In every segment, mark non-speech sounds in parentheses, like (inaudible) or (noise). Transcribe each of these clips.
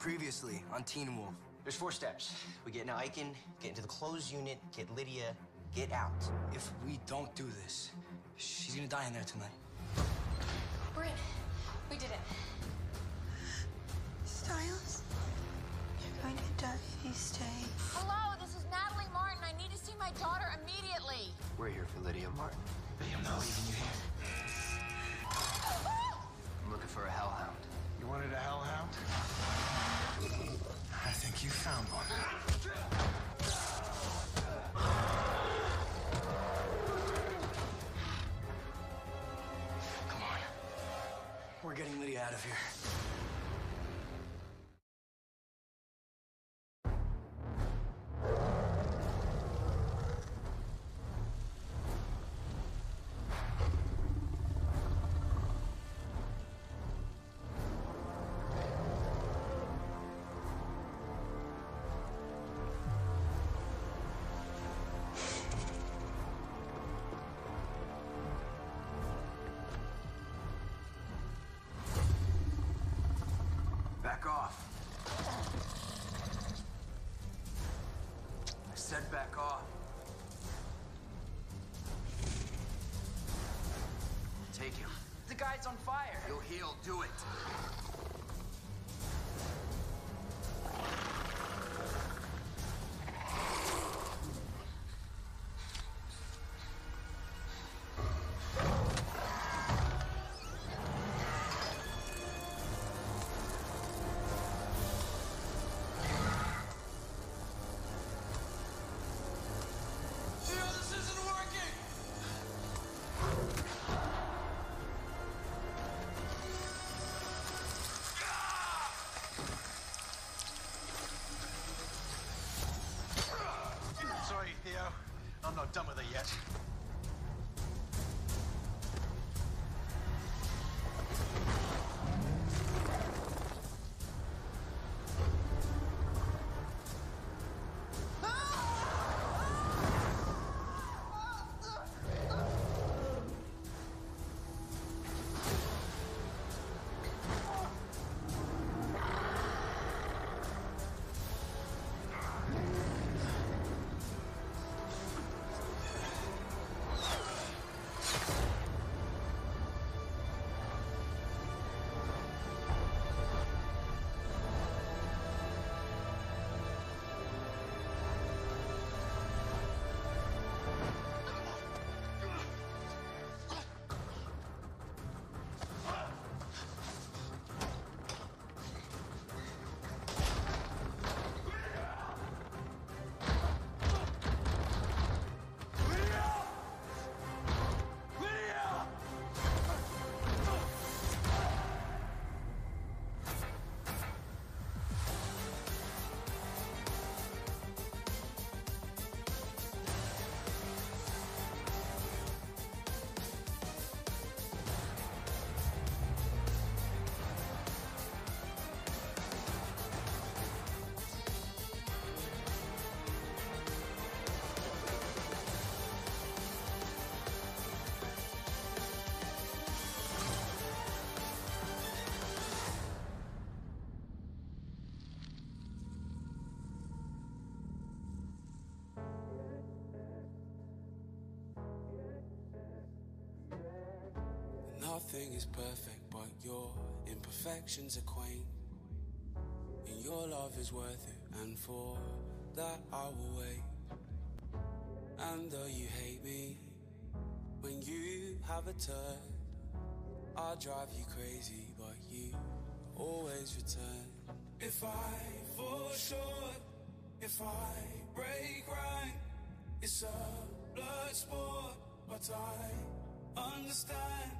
Previously on Teen Wolf. There's four steps. We get into Eichen, get into the closed unit, get Lydia, get out. If we don't do this, she's gonna die in there tonight. We're in. We did it. Stiles, you're going to die if you stay. Hello, this is Natalie Martin. I need to see my daughter immediately. We're here for Lydia Martin. Lydia, I'm not leaving you here. (gasps) I'm looking for a hellhound. You wanted a hellhound? I think you found one. Come on. We're getting Lydia out of here. Back off. I said back off. Take him. The guy's on fire. You'll heal. Do it. Not done with it yet. Nothing is perfect, but your imperfections are quaint. And your love is worth it, and for that I will wait. And though you hate me, when you have a turn, I'll drive you crazy, but you always return. If I fall short, if I break rank, it's a blood sport, but I understand.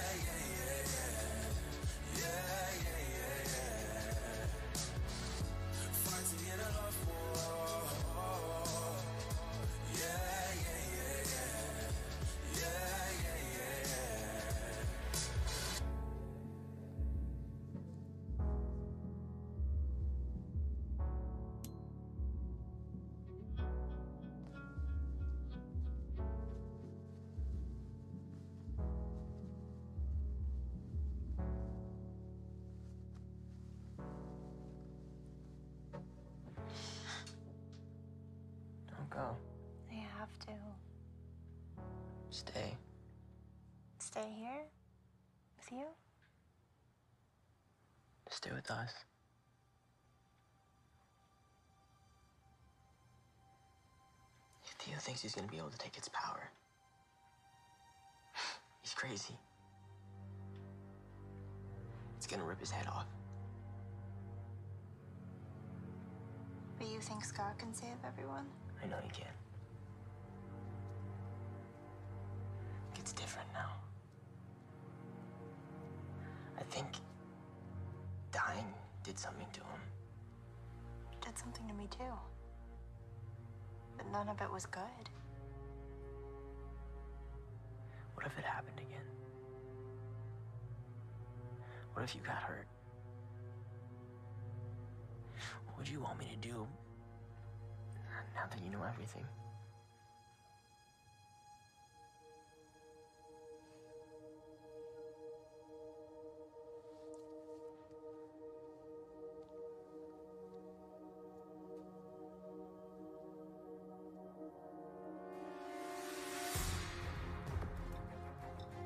go. I have to. Stay. Stay here? With you? Stay with us. Theo thinks he's gonna be able to take its power. (sighs) He's crazy. It's gonna rip his head off. But you think Scott can save everyone? I know he can. It's different now. I think dying did something to him. It did something to me too. But none of it was good. What if it happened again? What if you got hurt? What would you want me to do now that you know everything?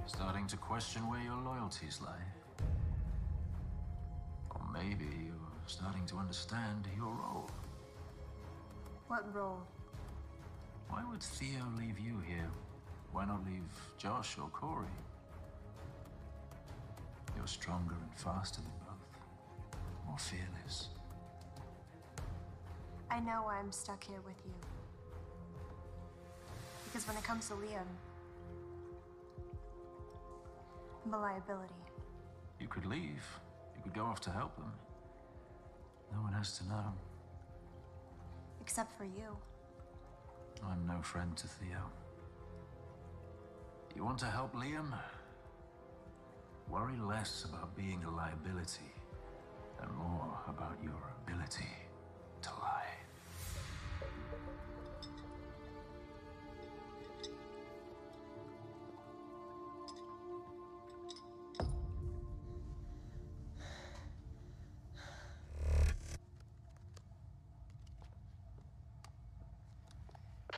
Starting to question where your loyalties lie. Or maybe you're starting to understand your role. What role? Why would Theo leave you here? Why not leave Josh or Corey? You're stronger and faster than both. More fearless. I know why I'm stuck here with you. Because when it comes to Liam, I'm a liability. You could leave. You could go off to help them. No one has to know. Except for you. I'm no friend to Theo. You want to help Liam? Worry less about being a liability and more about your ability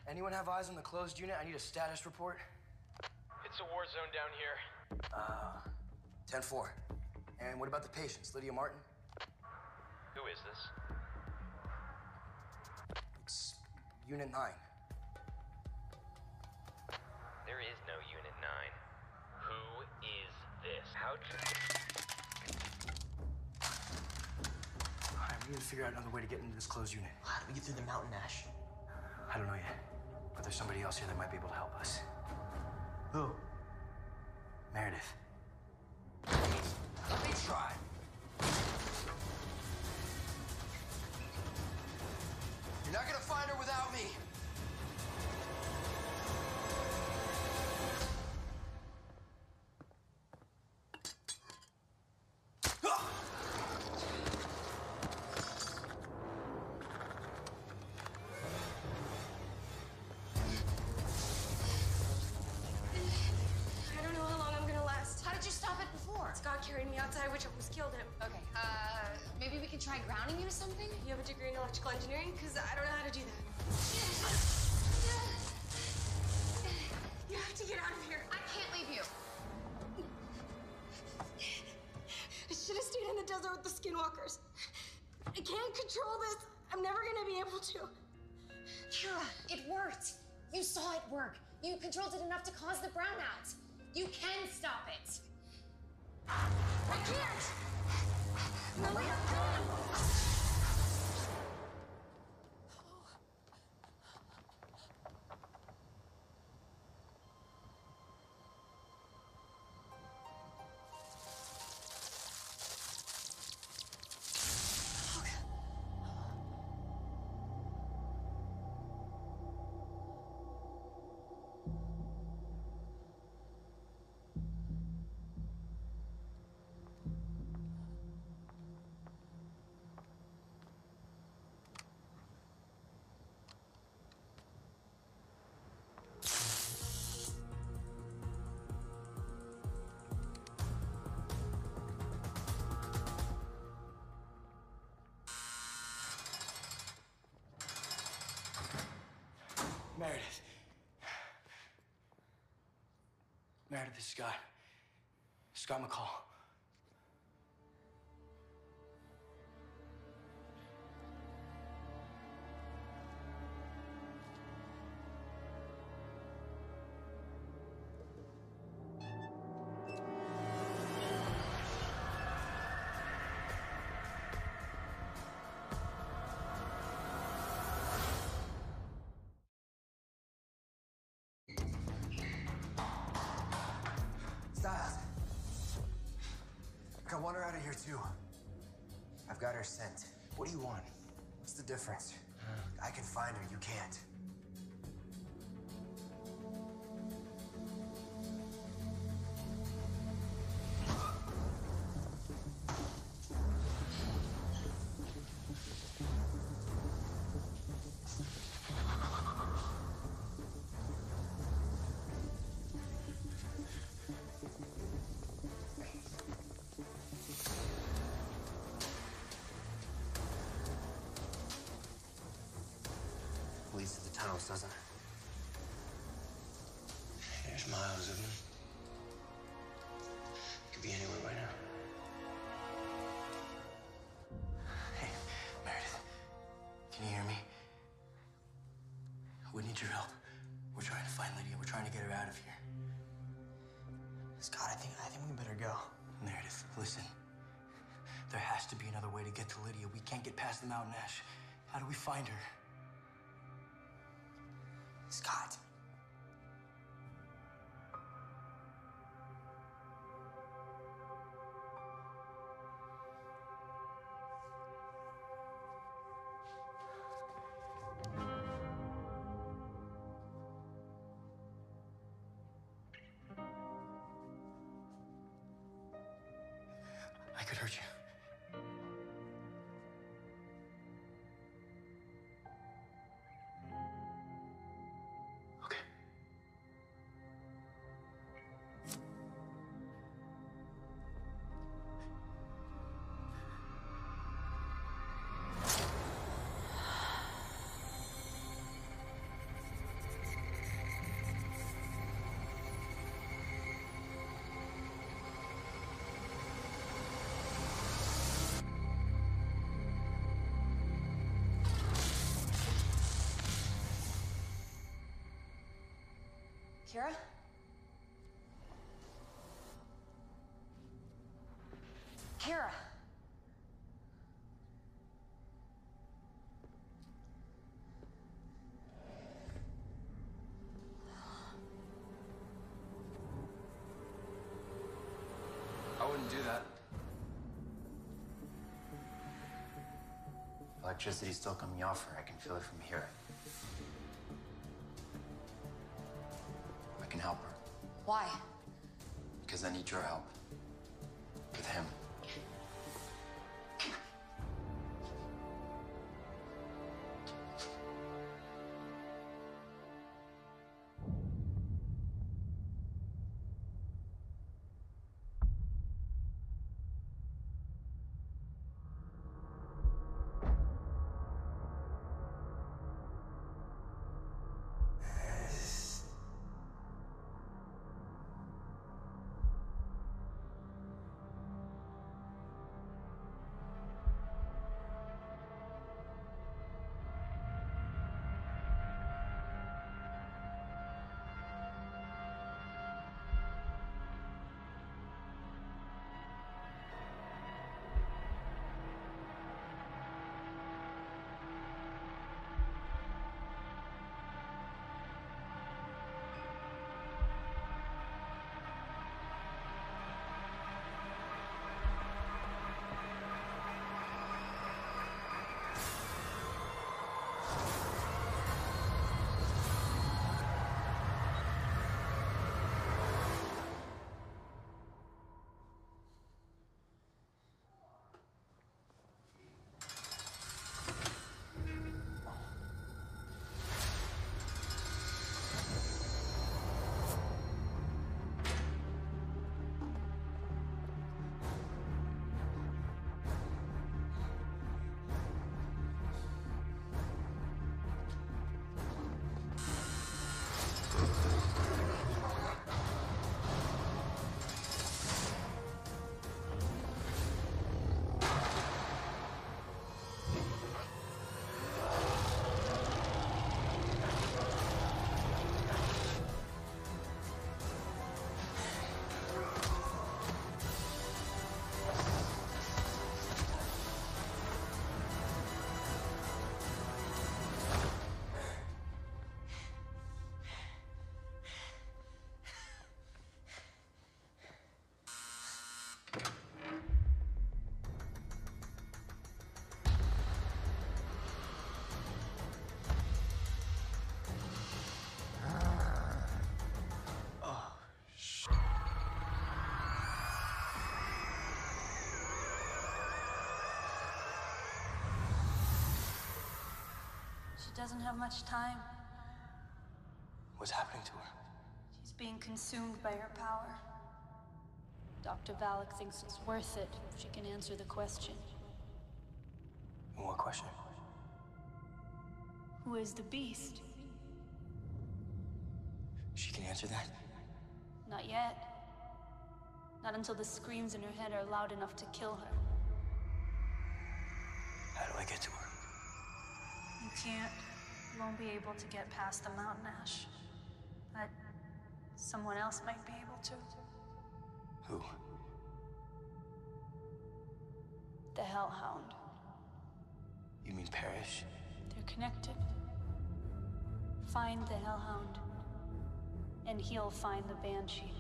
Anyone have eyes on the closed unit? I need a status report. It's a war zone down here. Uh, 10-4. And what about the patients? Lydia Martin? Who is this? It's Unit 9. There is no Unit 9. Who is this? How All right, we need to figure out another way to get into this closed unit. How do we get through the mountain ash? I don't know yet, but there's somebody else here that might be able to help us. Who? Meredith. Let me try. You're not gonna find her without me. Degree in electrical engineering? Because I don't know how to do that. You have to get out of here. I can't leave you. I should have stayed in the desert with the skinwalkers. I can't control this. I'm never gonna be able to. Kira, it worked. You saw it work. You controlled it enough to cause the brownout. You can stop it. I can't! Lily, I'm Meredith. Meredith Scott. Scott McCall. I want her out of here too. I've got her scent. What do you want? What's the difference? (sighs) I can find her, you can't. Leads to the tunnels, doesn't it? There's miles of them. Could be anywhere right now. Hey, Meredith. Can you hear me? We need your help. We're trying to find Lydia. We're trying to get her out of here. Scott, I think I think we better go. Meredith, listen. There has to be another way to get to Lydia. We can't get past the mountain ash. How do we find her? Scott. Kira? Kira. I wouldn't do that. Electricity's still coming off her. I can feel it from here. Why? because I need your help. She doesn't have much time. What's happening to her? She's being consumed by her power. Dr. Valack thinks it's worth it if she can answer the question. What question? Who is the beast? She can answer that? Not yet. Not until the screams in her head are loud enough to kill her. Won't be able to get past the mountain ash. But someone else might be able to. Who? The Hellhound. You mean Parrish? They're connected. Find the Hellhound. And he'll find the Banshee.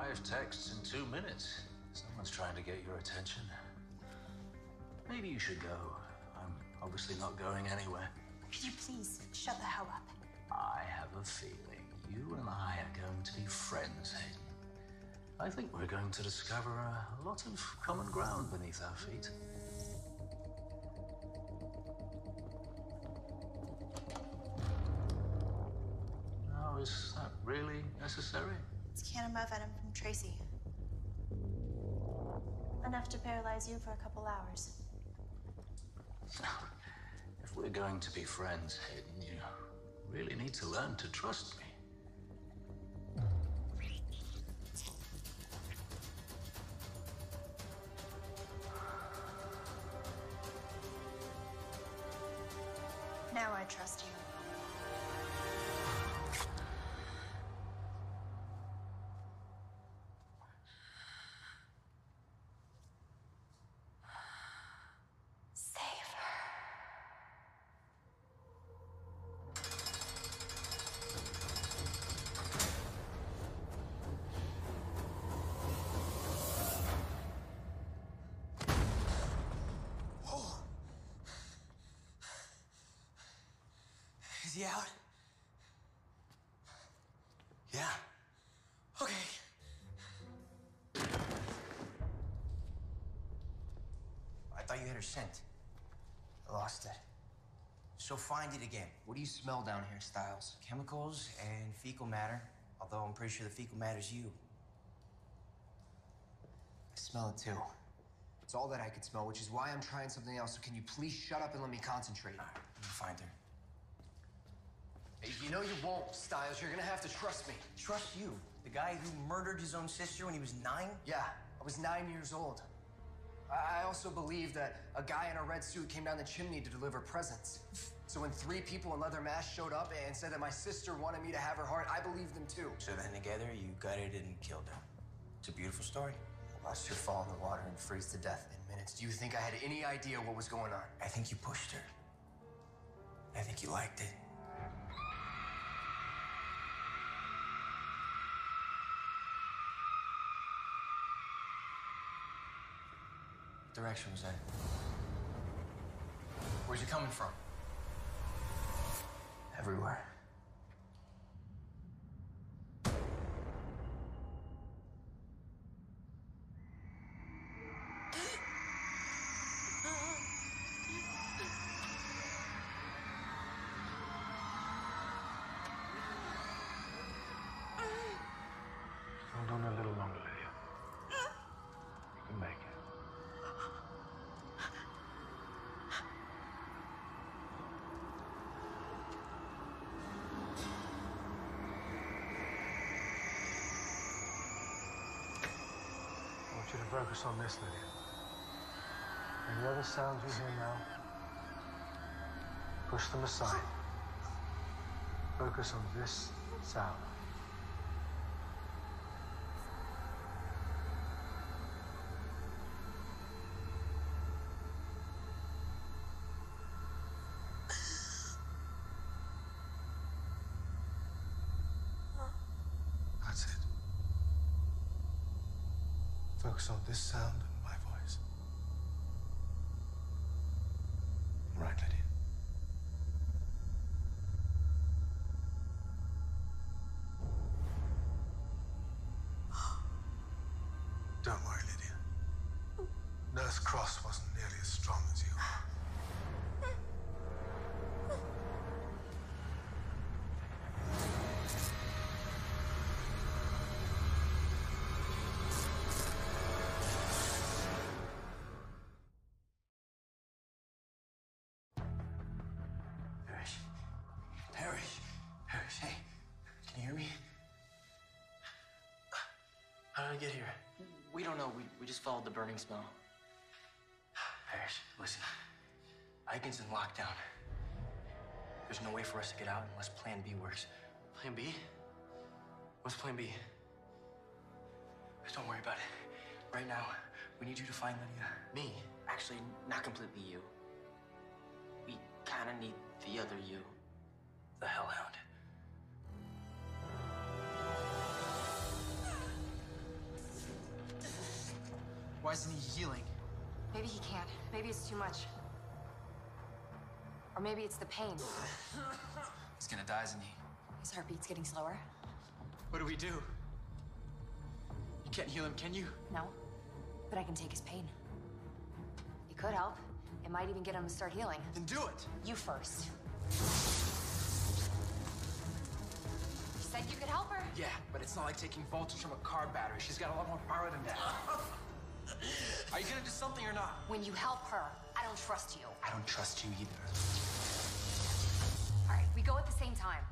Five texts in two minutes. Someone's trying to get your attention. Maybe you should go. I'm obviously not going anywhere. Could you please shut the hell up? I have a feeling you and I are going to be friends, Hayden. I think we're going to discover a lot of common ground beneath our feet. Now, is that really necessary? It's Kanima venom from Tracy. Enough to paralyze you for a couple hours. If we're going to be friends, Hayden, you really need to learn to trust me. Now I trust you. Is he out? Yeah. Okay. I thought you had her scent. I lost it. So find it again. What do you smell down here, Stiles? Chemicals and fecal matter. Although I'm pretty sure the fecal matter's you. I smell it too. It's all that I could smell, which is why I'm trying something else. So can you please shut up and let me concentrate? Let me find her. You know you won't, Stiles. You're gonna have to trust me. Trust you. The guy who murdered his own sister when he was nine? Yeah, I was nine years old. I I also believe that a guy in a red suit came down the chimney to deliver presents. So when three people in leather masks showed up and said that my sister wanted me to have her heart, I believed them too. So then together you gutted and killed her. It's a beautiful story. I watched her fall in the water and freeze to death in minutes. Do you think I had any idea what was going on? I think you pushed her. I think you liked it. Direction was that? Where's it coming from? Everywhere. Focus on this, Lydia. Any other sounds you hear now, push them aside. Focus on this sound. That's it. Focus on this sound hey. Can you hear me? How did I get here? We don't know. We, we just followed the burning smell. Parrish, listen. Eichen's in lockdown. There's no way for us to get out unless Plan B works. Plan B? What's Plan B? Don't worry about it. Right now, we need you to find Lydia. Me? Actually, not completely you. We kind of need the other you. The Hellhound. Why isn't he healing? Maybe he can't. Maybe it's too much. Or maybe it's the pain. (laughs) He's gonna die, isn't he? His heartbeat's getting slower. What do we do? You can't heal him, can you? No, but I can take his pain. It could help. It might even get him to start healing. Then do it! You first. You said you could help her. Yeah, but it's not like taking voltage from a car battery. She's got a lot more power than that. (laughs) Are you gonna do something or not? When you help her, I don't trust you. I don't trust you either. All right, we go at the same time.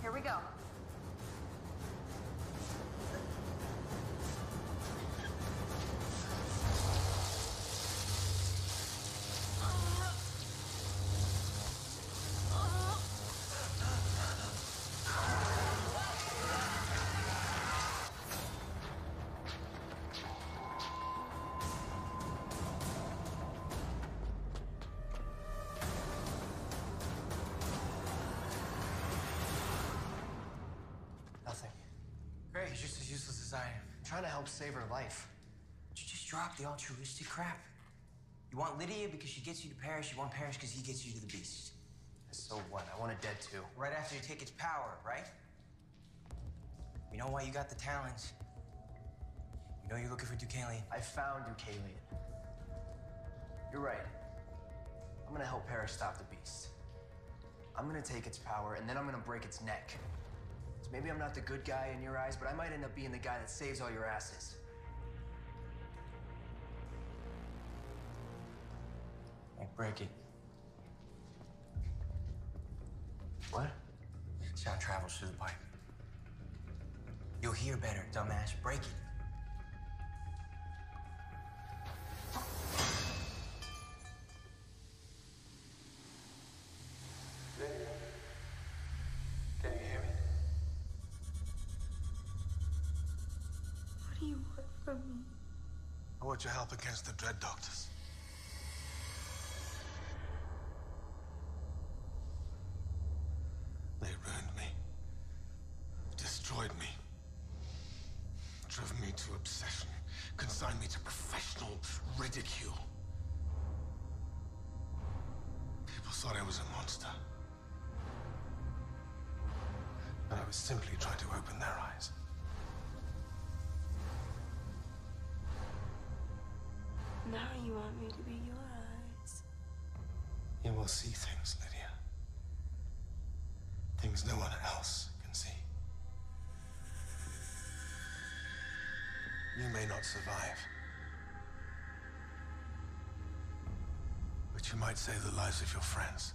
Here we go. Trying to help save her life. You just drop the altruistic crap. You want Lydia because she gets you to Parrish. You want Parrish because he gets you to the beast. So what? I want it dead too. Right after you take its power, right? We know why you got the talons. We know you're looking for Deucalion. I found Deucalion. You're right. I'm gonna help Parrish stop the beast. I'm gonna take its power, and then I'm gonna break its neck. Maybe I'm not the good guy in your eyes, but I might end up being the guy that saves all your asses. Hey, break it. What? Sound travels through the pipe. You'll hear better, dumbass. Break it. Your help against the Dread Doctors. Save the lives of your friends.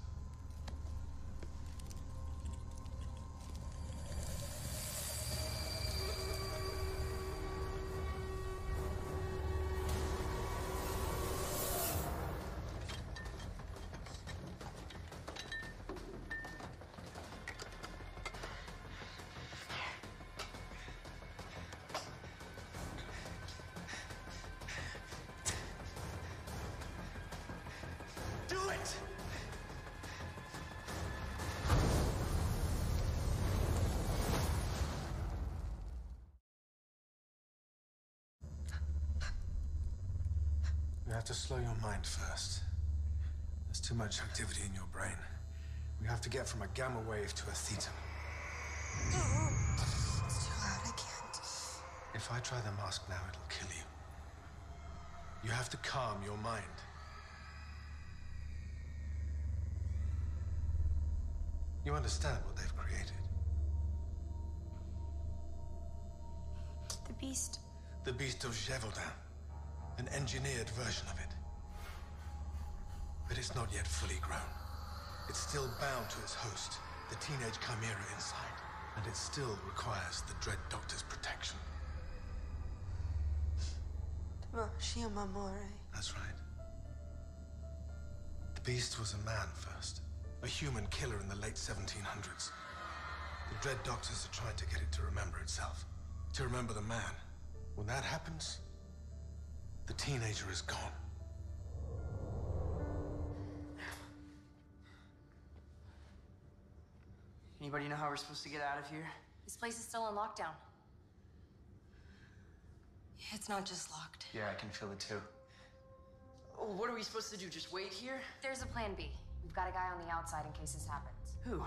Have to slow your mind first. There's too much activity in your brain. We have to get from a gamma wave to a theta. It's too loud. I can't. If I try the mask now, it'll kill you. You have to calm your mind. You understand what they've created? The beast. The beast of Gévaudan. An engineered version of it. But it's not yet fully grown. It's still bound to its host, the teenage chimera inside. And it still requires the Dread Doctor's protection. That's right. The beast was a man first. A human killer in the late 1700s. The Dread Doctors are trying to get it to remember itself. To remember the man. When that happens, the teenager is gone. Anybody know how we're supposed to get out of here? This place is still in lockdown. It's not just locked. Yeah, I can feel it too. Oh, what are we supposed to do? Just wait here? There's a plan B. We've got a guy on the outside in case this happens. Who?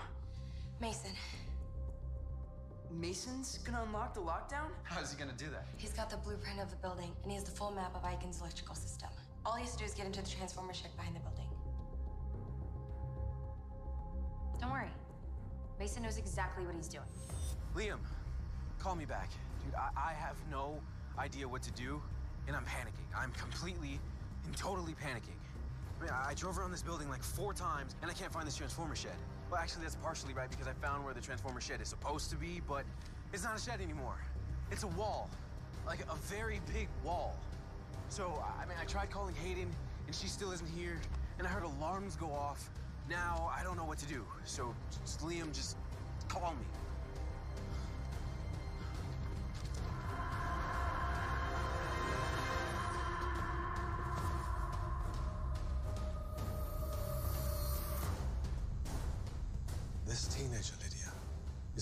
Mason. Mason's gonna unlock the lockdown? How's he gonna do that? He's got the blueprint of the building, and he has the full map of Eichen's electrical system. All he has to do is get into the transformer shed behind the building. Don't worry. Mason knows exactly what he's doing. Liam, call me back. Dude, I, I have no idea what to do, and I'm panicking. I'm completely and totally panicking. I mean, I, I drove around this building like four times, and I can't find this transformer shed. Well, actually, that's partially right because I found where the transformer shed is supposed to be, but it's not a shed anymore. It's a wall, like a very big wall. So, I mean, I tried calling Hayden, and she still isn't here, and I heard alarms go off. Now, I don't know what to do. So, just, Liam, just call me.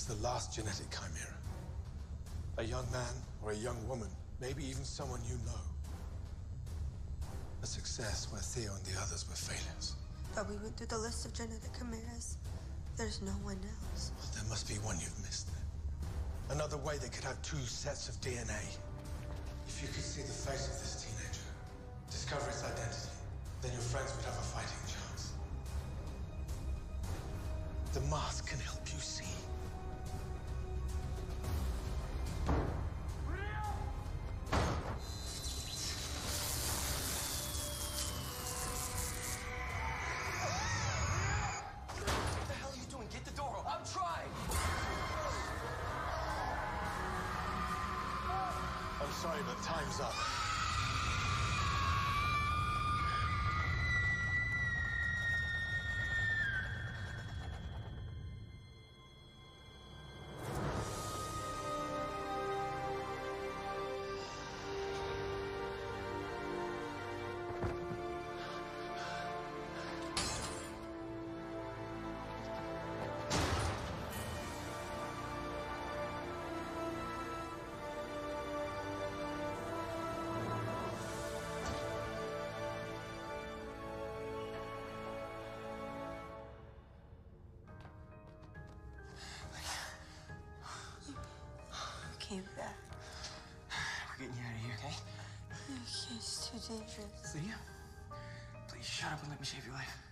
The last genetic chimera. A young man or a young woman, maybe even someone you know. A success where Theo and the others were failures. But we went through the list of genetic chimeras. There's no one else. Well, there must be one you've missed then. Another way they could have two sets of DNA. If you could see the face of this teenager, discover its identity, then your friends would have a fighting chance. The mask can help Too. Lydia, please shut up and let me save your life.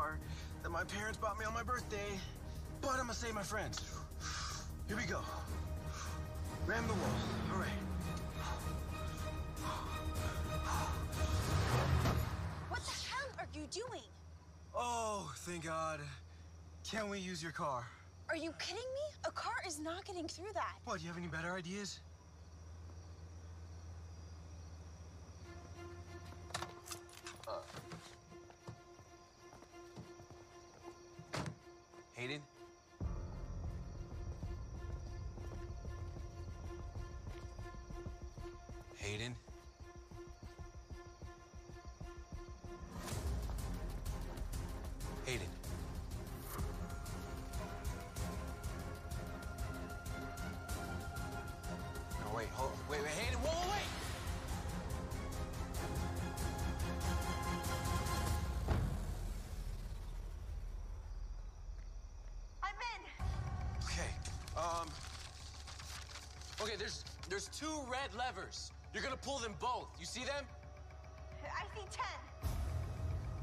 Car that my parents bought me on my birthday. But I'm gonna save my friends. Here we go. Ram the wall. All right. What the hell are you doing? Oh, thank God. Can we use your car? Are you kidding me? A car is not getting through that. What, do you have any better ideas? Hayden? Red levers. You're gonna pull them both. You see them? I see ten.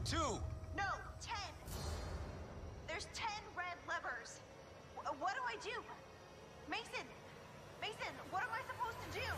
Two. No, ten. There's ten red levers. W- what do I do? Mason! Mason, what am I supposed to do?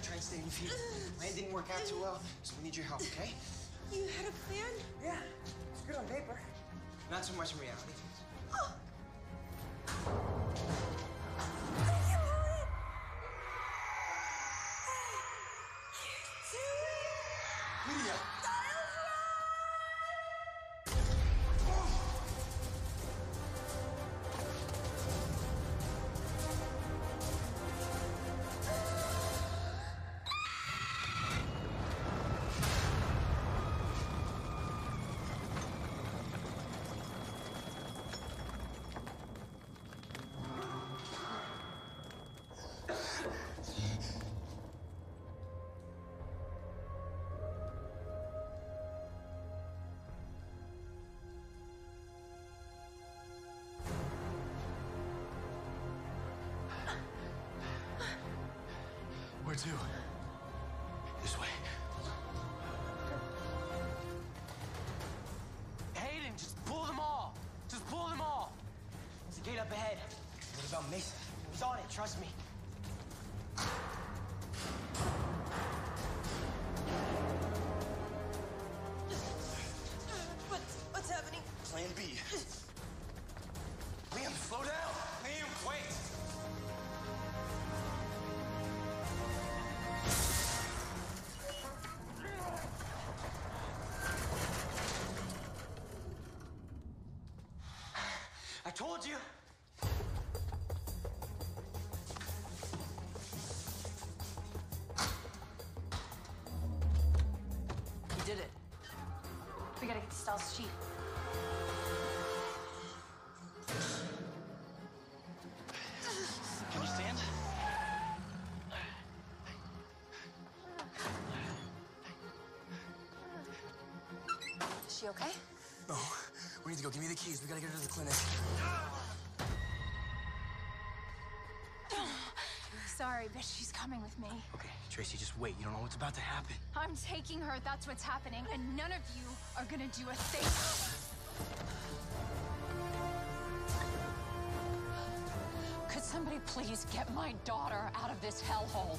Gotta try and stay on your feet. Plan didn't work out too well, so we need your help, okay? You had a plan? Yeah, it's good on paper. Not so much in reality. Where to? This way. Hayden, just pull them all. Just pull them all. There's a gate up ahead. What about Mason? He's on it, trust me. Told you! He did it. We gotta get to Stell's sheet. Can you stand? Is she okay? We need to go. Give me the keys. We gotta get her to the clinic. (sighs) Sorry, but she's coming with me. Okay, Tracy, just wait. You don't know what's about to happen. I'm taking her, that's what's happening, and none of you are gonna do a thing. (gasps) Could somebody please get my daughter out of this hellhole?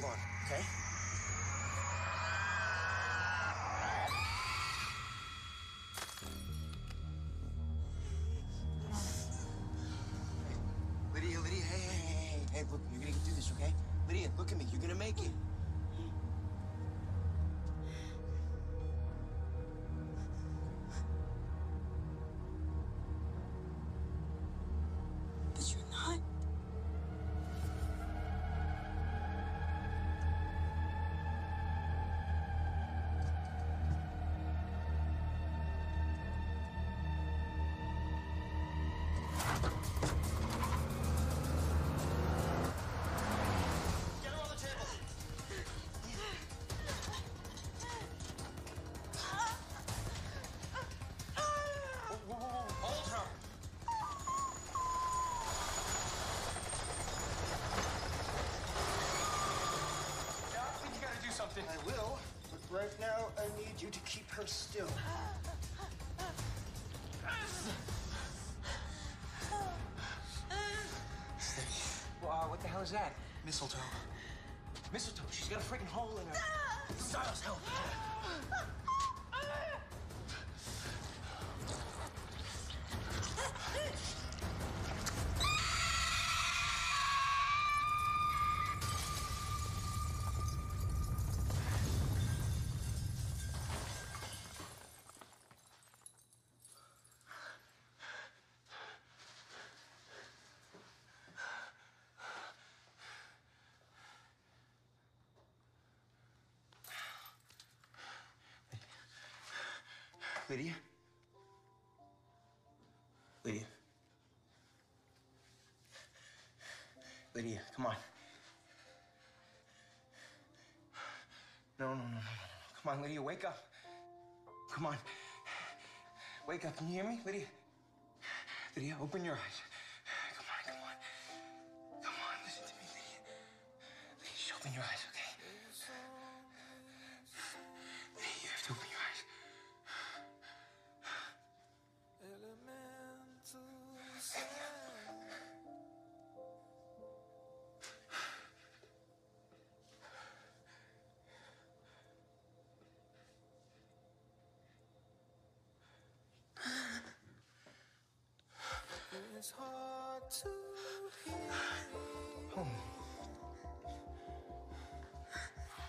Hold on, Right now, I need you to keep her still. Wow, uh, what the hell is that? Mistletoe. Mistletoe. She's got a freaking hole in her. Stiles, help. Lydia? Lydia? Lydia, come on. No, no, no, no, no. Come on, Lydia, wake up. Come on. Wake up. Can you hear me, Lydia? Lydia, open your eyes. It's hard to hear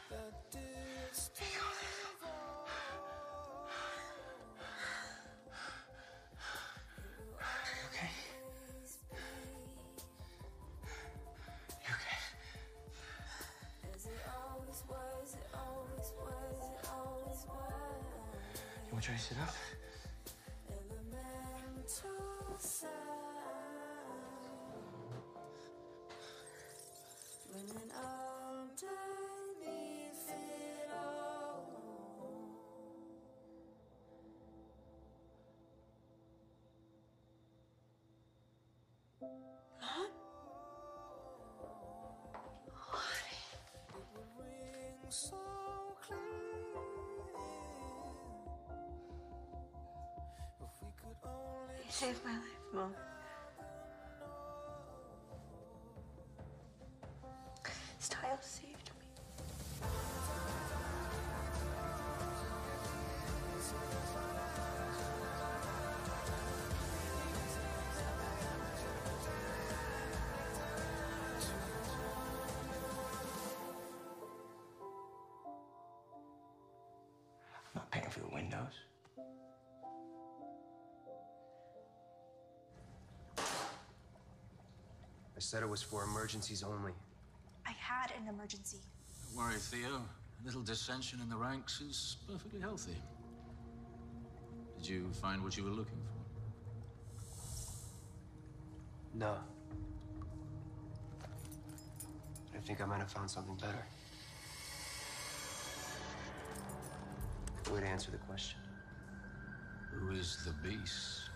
that Okay. You okay? You want to try to sit up? Saved my life, Mom. I said it was for emergencies only. I had an emergency. Don't worry, Theo. A little dissension in the ranks is perfectly healthy. Did you find what you were looking for? No. I think I might have found something better. Way to answer the question. Who is the beast?